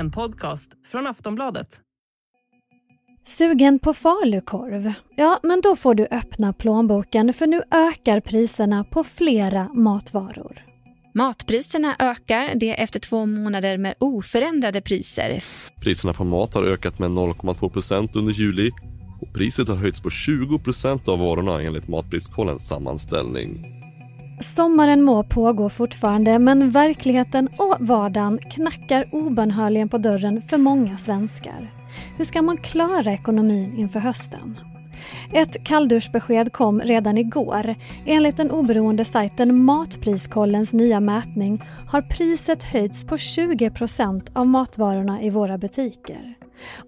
en podcast från Aftonbladet. Sugen på falukorv? Ja, men då får du öppna plånboken för nu ökar priserna på flera matvaror. Matpriserna ökar, det efter två månader med oförändrade priser. Priserna på mat har ökat med 0,2 procent under juli och priset har höjts på 20 procent av varorna enligt Matpriskollens sammanställning. Sommaren må pågå fortfarande men verkligheten och vardagen knackar obönhörligen på dörren för många svenskar. Hur ska man klara ekonomin inför hösten? Ett kallduschbesked kom redan igår. Enligt den oberoende sajten Matpriskollens nya mätning har priset höjts på 20% av matvarorna i våra butiker.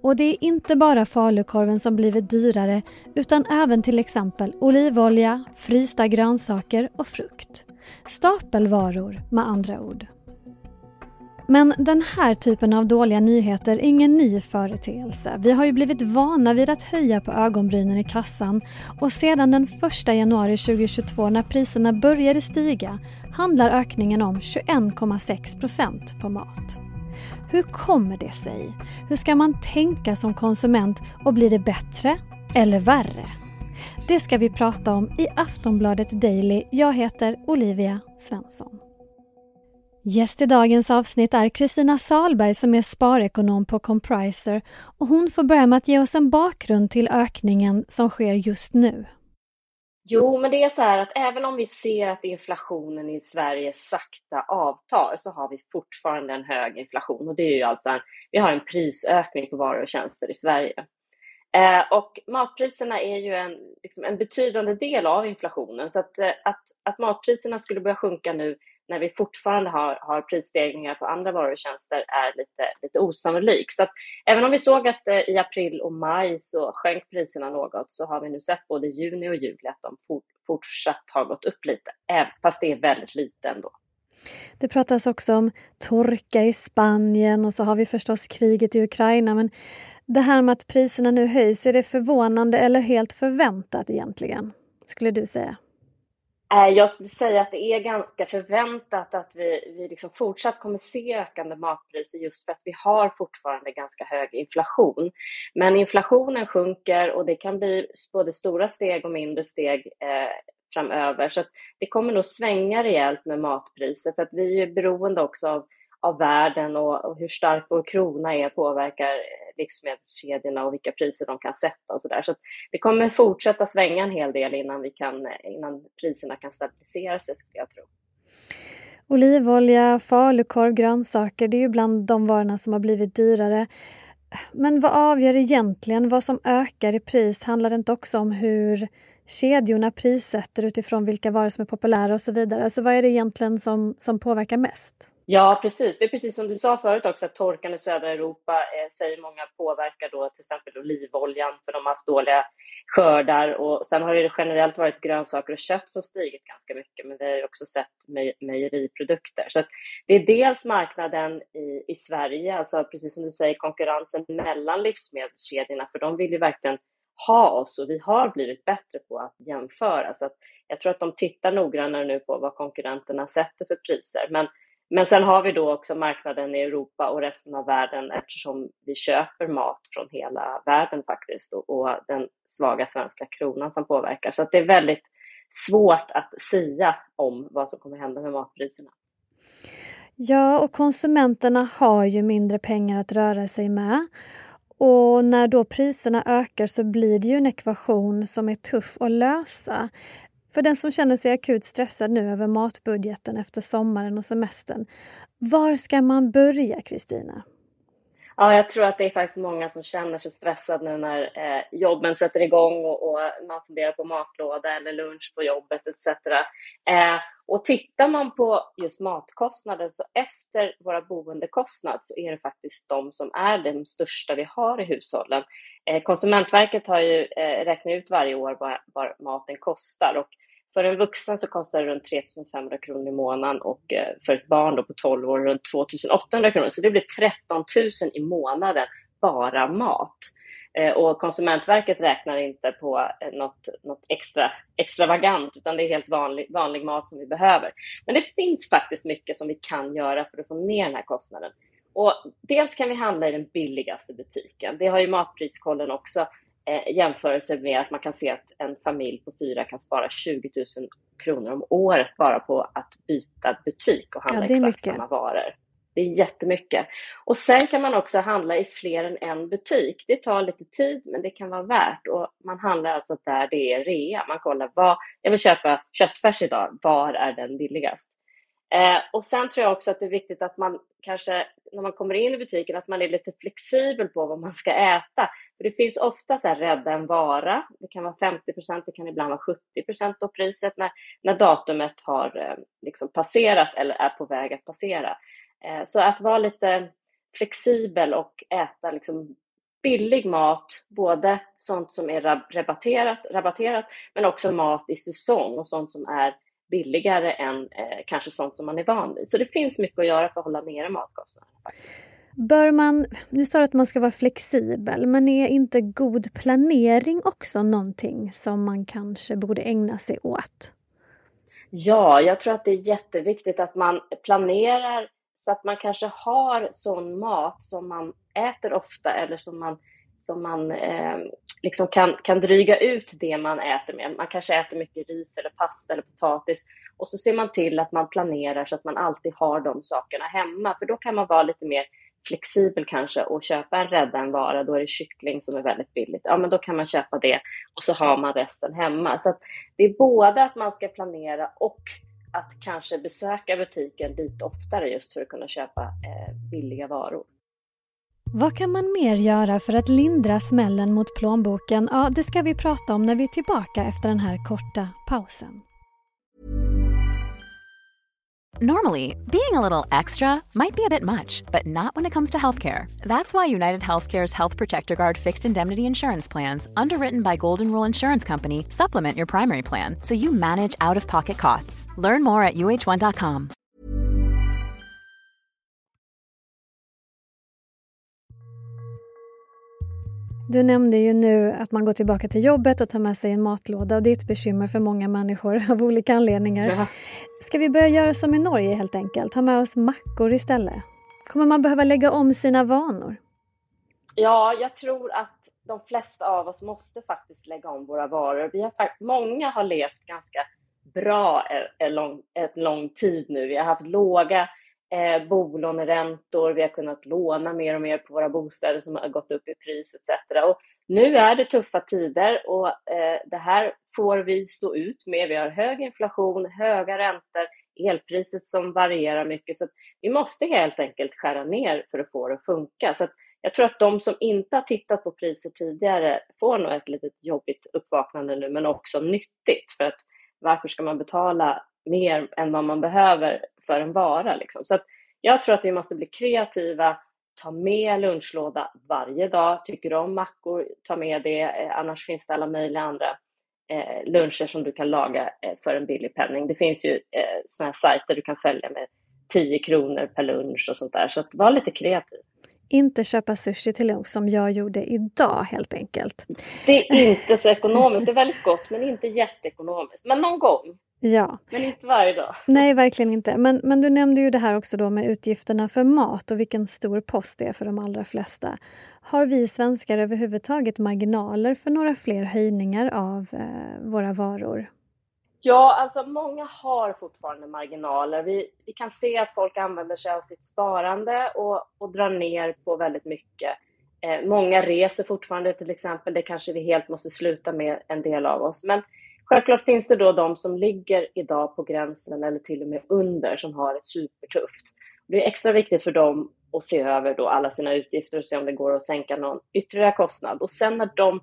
Och det är inte bara falukorven som blivit dyrare utan även till exempel olivolja, frysta grönsaker och frukt. Stapelvaror med andra ord. Men den här typen av dåliga nyheter är ingen ny företeelse. Vi har ju blivit vana vid att höja på ögonbrynen i kassan och sedan den 1 januari 2022 när priserna började stiga handlar ökningen om 21,6 procent på mat. Hur kommer det sig? Hur ska man tänka som konsument och blir det bättre eller värre? Det ska vi prata om i Aftonbladet Daily. Jag heter Olivia Svensson. Gäst i dagens avsnitt är Kristina Salberg som är sparekonom på Compriser och hon får börja med att ge oss en bakgrund till ökningen som sker just nu. Jo, men det är så här att även om vi ser att inflationen i Sverige sakta avtar så har vi fortfarande en hög inflation och det är ju alltså en, vi har en prisökning på varor och tjänster i Sverige. Eh, och matpriserna är ju en, liksom en betydande del av inflationen så att, eh, att, att matpriserna skulle börja sjunka nu när vi fortfarande har, har prisstegringar på andra varor och tjänster är lite, lite osannolik. Så att även om vi såg att eh, i april och maj så sjönk priserna något så har vi nu sett både juni och juli att de fort, fortsatt har gått upp lite, fast det är väldigt lite ändå. Det pratas också om torka i Spanien och så har vi förstås kriget i Ukraina. Men det här med att priserna nu höjs, är det förvånande eller helt förväntat egentligen? Skulle du säga? Eh, jag skulle säga att det är ganska förväntat att vi, vi liksom fortsatt kommer se ökande matpriser just för att vi har fortfarande ganska hög inflation. Men inflationen sjunker och det kan bli både stora steg och mindre steg eh, framöver. Så det kommer nog svänga rejält med matpriser för att vi är beroende också av av världen och, och, hur stark vår krona är påverkar eh, livsmedelskedjorna och vilka priser de kan sätta och så där. Så det kommer fortsätta svänga en hel del innan, vi kan, eh, innan priserna kan stabilisera sig skulle jag tro. Olivolja, falukorv, grönsaker, det är ju bland de varorna som har blivit dyrare. Men vad avgör egentligen vad som ökar i pris? Handlar det inte också om hur kedjorna prissätter utifrån vilka varor som är populära och så vidare? Alltså vad är det egentligen som, som påverkar mest? Ja, precis. Det är precis som du sa förut också, att torkan i södra Europa eh, säger många påverkar då till exempel olivoljan, för de har haft dåliga skördar. Och sen har det generellt varit grönsaker och kött som stigit ganska mycket, men vi har också sett mej mejeriprodukter. Så det är dels marknaden i, i Sverige, alltså precis som du säger, konkurrensen mellan livsmedelskedjorna, för de vill ju verkligen ha oss och vi har blivit bättre på att jämföra. Så att jag tror att de tittar noggrannare nu på vad konkurrenterna sätter för priser. Men men sen har vi då också marknaden i Europa och resten av världen eftersom vi köper mat från hela världen faktiskt och, och den svaga svenska kronan som påverkar. Så det är väldigt svårt att sia om vad som kommer hända med matpriserna. Ja, och konsumenterna har ju mindre pengar att röra sig med. Och när då priserna ökar så blir det ju en ekvation som är tuff att lösa. För den som känner sig akut stressad nu över matbudgeten efter sommaren och semestern, var ska man börja, Kristina? Ja, jag tror att det är faktiskt många som känner sig stressade nu när eh, jobben sätter igång och, och, man funderar på matlåda eller lunch på jobbet etc. Eh, och tittar man på just matkostnader så efter våra boendekostnader så är det faktiskt de som är de största vi har i hushållen. Eh, Konsumentverket har ju eh, räknat ut varje år vad, vad maten kostar och för en vuxen så kostar det runt 3 500 kronor i månaden och eh, för ett barn då på 12 år runt 2 800 kronor. Så det blir 13 000 i månaden bara mat. Eh, och Konsumentverket räknar inte på eh, något, något extra, extravagant, utan det är helt vanlig, vanlig mat som vi behöver. Men det finns faktiskt mycket som vi kan göra för att få ner den här kostnaden. Och dels kan vi handla i den billigaste butiken. Det har ju Matpriskollen också eh, jämförelse med att man kan se att en familj på fyra kan spara 20 000 kronor om året bara på att byta butik och handla ja, exakt mycket. samma varor. Det är jättemycket. Och sen kan man också handla i fler än en butik. Det tar lite tid, men det kan vara värt. Och man handlar alltså där det är rea. Man kollar vad, jag vill köpa köttfärs idag, var är den billigast? Eh, och sen tror jag också att det är viktigt att man kanske, när man kommer in i butiken, att man är lite flexibel på vad man ska äta. För det finns ofta så här rädda en vara. Det kan vara 50% det kan ibland vara 70% av priset när, när datumet har eh, liksom passerat eller är på väg att passera. Eh, så att vara lite flexibel och äta liksom billig mat, både sånt som är rabatterat, rabatterat men också mat i säsong och sånt som är billigare än eh, kanske sånt som man är van vid. Så det finns mycket att göra för att hålla nere matkostnaderna. Bör man, nu sa du att man ska vara flexibel, men är inte god planering också någonting som man kanske borde ägna sig åt? Ja, jag tror att det är jätteviktigt att man planerar så att man kanske har sån mat som man äter ofta eller som man, som man eh, liksom kan, kan dryga ut det man äter med. Man kanske äter mycket ris eller pasta eller potatis och så ser man till att man planerar så att man alltid har de sakerna hemma. För då kan man vara lite mer flexibel kanske och köpa en rädda en vara, då är det kyckling som är väldigt billigt. Ja, men då kan man köpa det och så har man resten hemma. Så det är både att man ska planera och att kanske besöka butiken lite oftare just för att kunna köpa eh, billiga varor. Vad kan man mer göra för att lindra smällen mot plånboken? Ja, det ska vi prata om när vi är tillbaka efter den här korta pausen. Normally, being a little extra might be a bit much, but not when it comes to healthcare. That's why United Healthcare's Health Protector Guard fixed indemnity insurance plans, underwritten by Golden Rule Insurance Company, supplement your primary plan so you manage out of pocket costs. Learn more at uh1.com. Du nämnde ju nu att man går tillbaka till jobbet och tar med sig en matlåda och det är ett bekymmer för många människor av olika anledningar. Ja. Ska vi börja göra som i Norge helt enkelt? Ha med oss mackor istället? Kommer man behöva lägga om sina vanor? Ja, jag tror att de flesta av oss måste faktiskt lägga om våra varor. Vi har, många har levt ganska bra en lång, en lång tid nu. Vi har haft låga eh, bolåneräntor, vi har kunnat låna mer och mer på våra bostäder som har gått upp i pris etc. Och nu är det tuffa tider och eh, det här får vi stå ut med. Vi har hög inflation, höga räntor, elpriset som varierar mycket. Så vi måste helt enkelt skära ner för att få det att funka. Så jag tror att de som inte har tittat på priser tidigare får nog ett litet jobbigt uppvaknande nu, men också nyttigt. För att varför ska man betala mer än vad man behöver för en vara? Liksom? Så jag tror att vi måste bli kreativa, ta med lunchlåda varje dag. Tycker du om mackor, ta med det. Eh, annars finns det alla möjliga andra eh, luncher som du kan laga eh, för en billig penning. Det finns ju eh, sådana sajter du kan följa med 10 kronor per lunch och sånt där. Så var lite kreativ. Inte köpa sushi till lunch som jag gjorde idag helt enkelt. Det är inte så ekonomiskt. Det är väldigt gott men inte jätteekonomiskt. Men någon gång. Ja. Men inte varje dag. Nej, verkligen inte. Men, men du nämnde ju det här också då med utgifterna för mat och vilken stor post det är för de allra flesta. Har vi svenskar överhuvudtaget marginaler för några fler höjningar av eh, våra varor? Ja, alltså många har fortfarande marginaler. Vi, vi kan se att folk använder sig av sitt sparande och, och drar ner på väldigt mycket. Eh, många reser fortfarande till exempel. Det kanske vi helt måste sluta med, en del av oss. Men Självklart finns det då de som ligger idag på gränsen eller till och med under som har det supertufft. Det är extra viktigt för dem att se över då alla sina utgifter och se om det går att sänka någon ytterligare kostnad. Och sen när de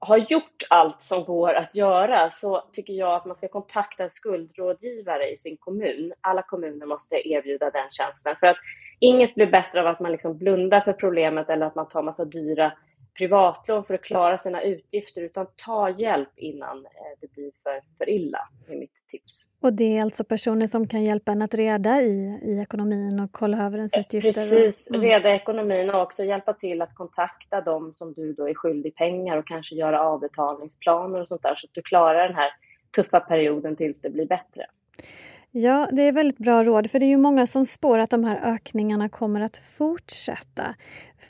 har gjort allt som går att göra så tycker jag att man ska kontakta en skuldrådgivare i sin kommun. Alla kommuner måste erbjuda den tjänsten för att inget blir bättre av att man liksom blundar för problemet eller att man tar massa dyra privatlån för att klara sina utgifter utan ta hjälp innan eh, det blir för, för illa, är mitt tips. Och det är alltså personer som kan hjälpa en att reda i, i ekonomin och kolla över ens utgifter? Precis, mm. reda ekonomin och också hjälpa till att kontakta dem som du då är skyldig pengar och kanske göra avbetalningsplaner och sånt där så att du klarar den här tuffa perioden tills det blir bättre. Ja, det är väldigt bra råd, för det är ju många som spår att de här ökningarna kommer att fortsätta.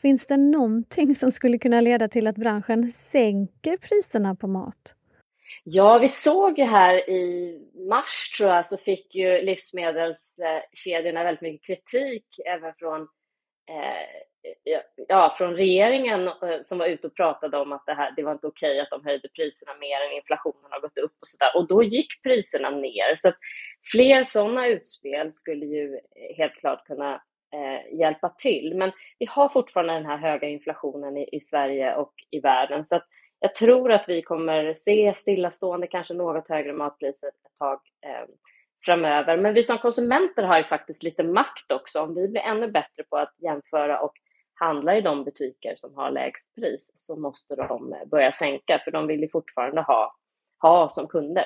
Finns det någonting som skulle kunna leda till att branschen sänker priserna på mat? Ja, vi såg ju här i mars tror jag så fick ju livsmedelskedjorna väldigt mycket kritik även från, eh, ja, från regeringen eh, som var ute och pratade om att det, här, det var inte okej att de höjde priserna mer än inflationen har gått upp och sådär. Och då gick priserna ner. Så att fler sådana utspel skulle ju eh, helt klart kunna eh, hjälpa till. Men vi har fortfarande den här höga inflationen i, i Sverige och i världen. Så att jag tror att vi kommer se stillastående, kanske något högre matpriser ett tag eh, framöver. Men vi som konsumenter har ju faktiskt lite makt också. Om vi blir ännu bättre på att jämföra och handla i de butiker som har lägst pris så måste de börja sänka, för de vill ju fortfarande ha, ha som kunder.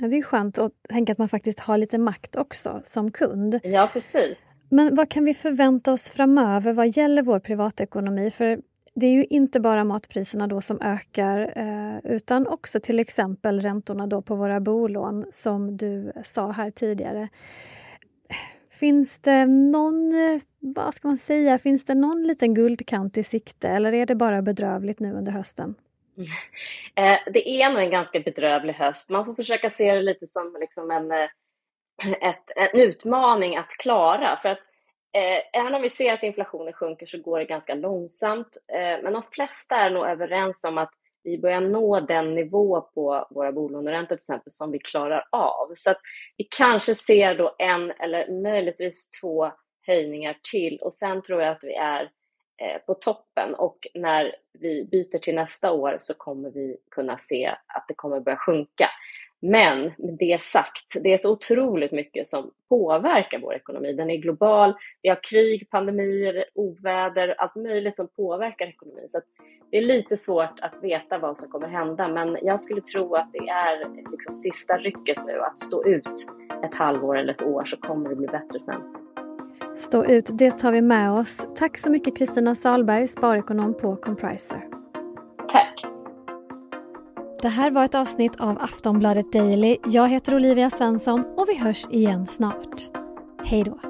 Ja, det är skönt att tänka att man faktiskt har lite makt också som kund. Ja, precis. Men vad kan vi förvänta oss framöver vad gäller vår privatekonomi? För det är ju inte bara matpriserna då som ökar eh, utan också till exempel räntorna då på våra bolån som du sa här tidigare. Finns det någon, vad ska man säga, finns det någon liten guldkant i sikte eller är det bara bedrövligt nu under hösten? Eh, det är nog en ganska bedrövlig höst. Man får försöka se det lite som liksom en, eh, ett, en utmaning att klara. För att Eh, även om vi ser att inflationen sjunker så går det ganska långsamt. Eh, men de flesta är nog överens om att vi börjar nå den nivå på våra bolåneräntor till exempel som vi klarar av. Så att vi kanske ser då en eller möjligtvis två höjningar till och sen tror jag att vi är eh, på toppen och när vi byter till nästa år så kommer vi kunna se att det kommer börja sjunka. Men med det sagt, det är så otroligt mycket som påverkar vår ekonomi. Den är global, vi har krig, pandemier, oväder, allt möjligt som påverkar ekonomin. Så det är lite svårt att veta vad som kommer hända, men jag skulle tro att det är liksom sista rycket nu, att stå ut ett halvår eller ett år så kommer det bli bättre sen. Stå ut, det tar vi med oss. Tack så mycket Kristina Salberg, sparekonom på Compriser. Tack! Det här var ett avsnitt av Aftonbladet Daily. Jag heter Olivia Svensson och vi hörs igen snart. Hej då!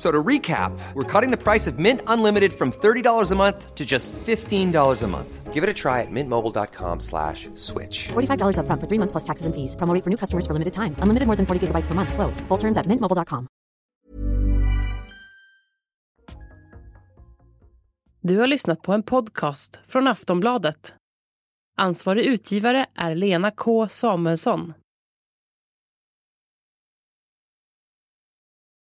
So to recap, we're cutting the price of Mint Unlimited from $30 a month to just $15 a month. Give it a try at mintmobile.com slash switch. $45 up front for three months plus taxes and fees. Promo for new customers for limited time. Unlimited more than 40 gigabytes per month. Slows. Full terms at mintmobile.com. Du har lyssnat på en podcast från Aftonbladet. Ansvarig utgivare är Lena K Samuelsson.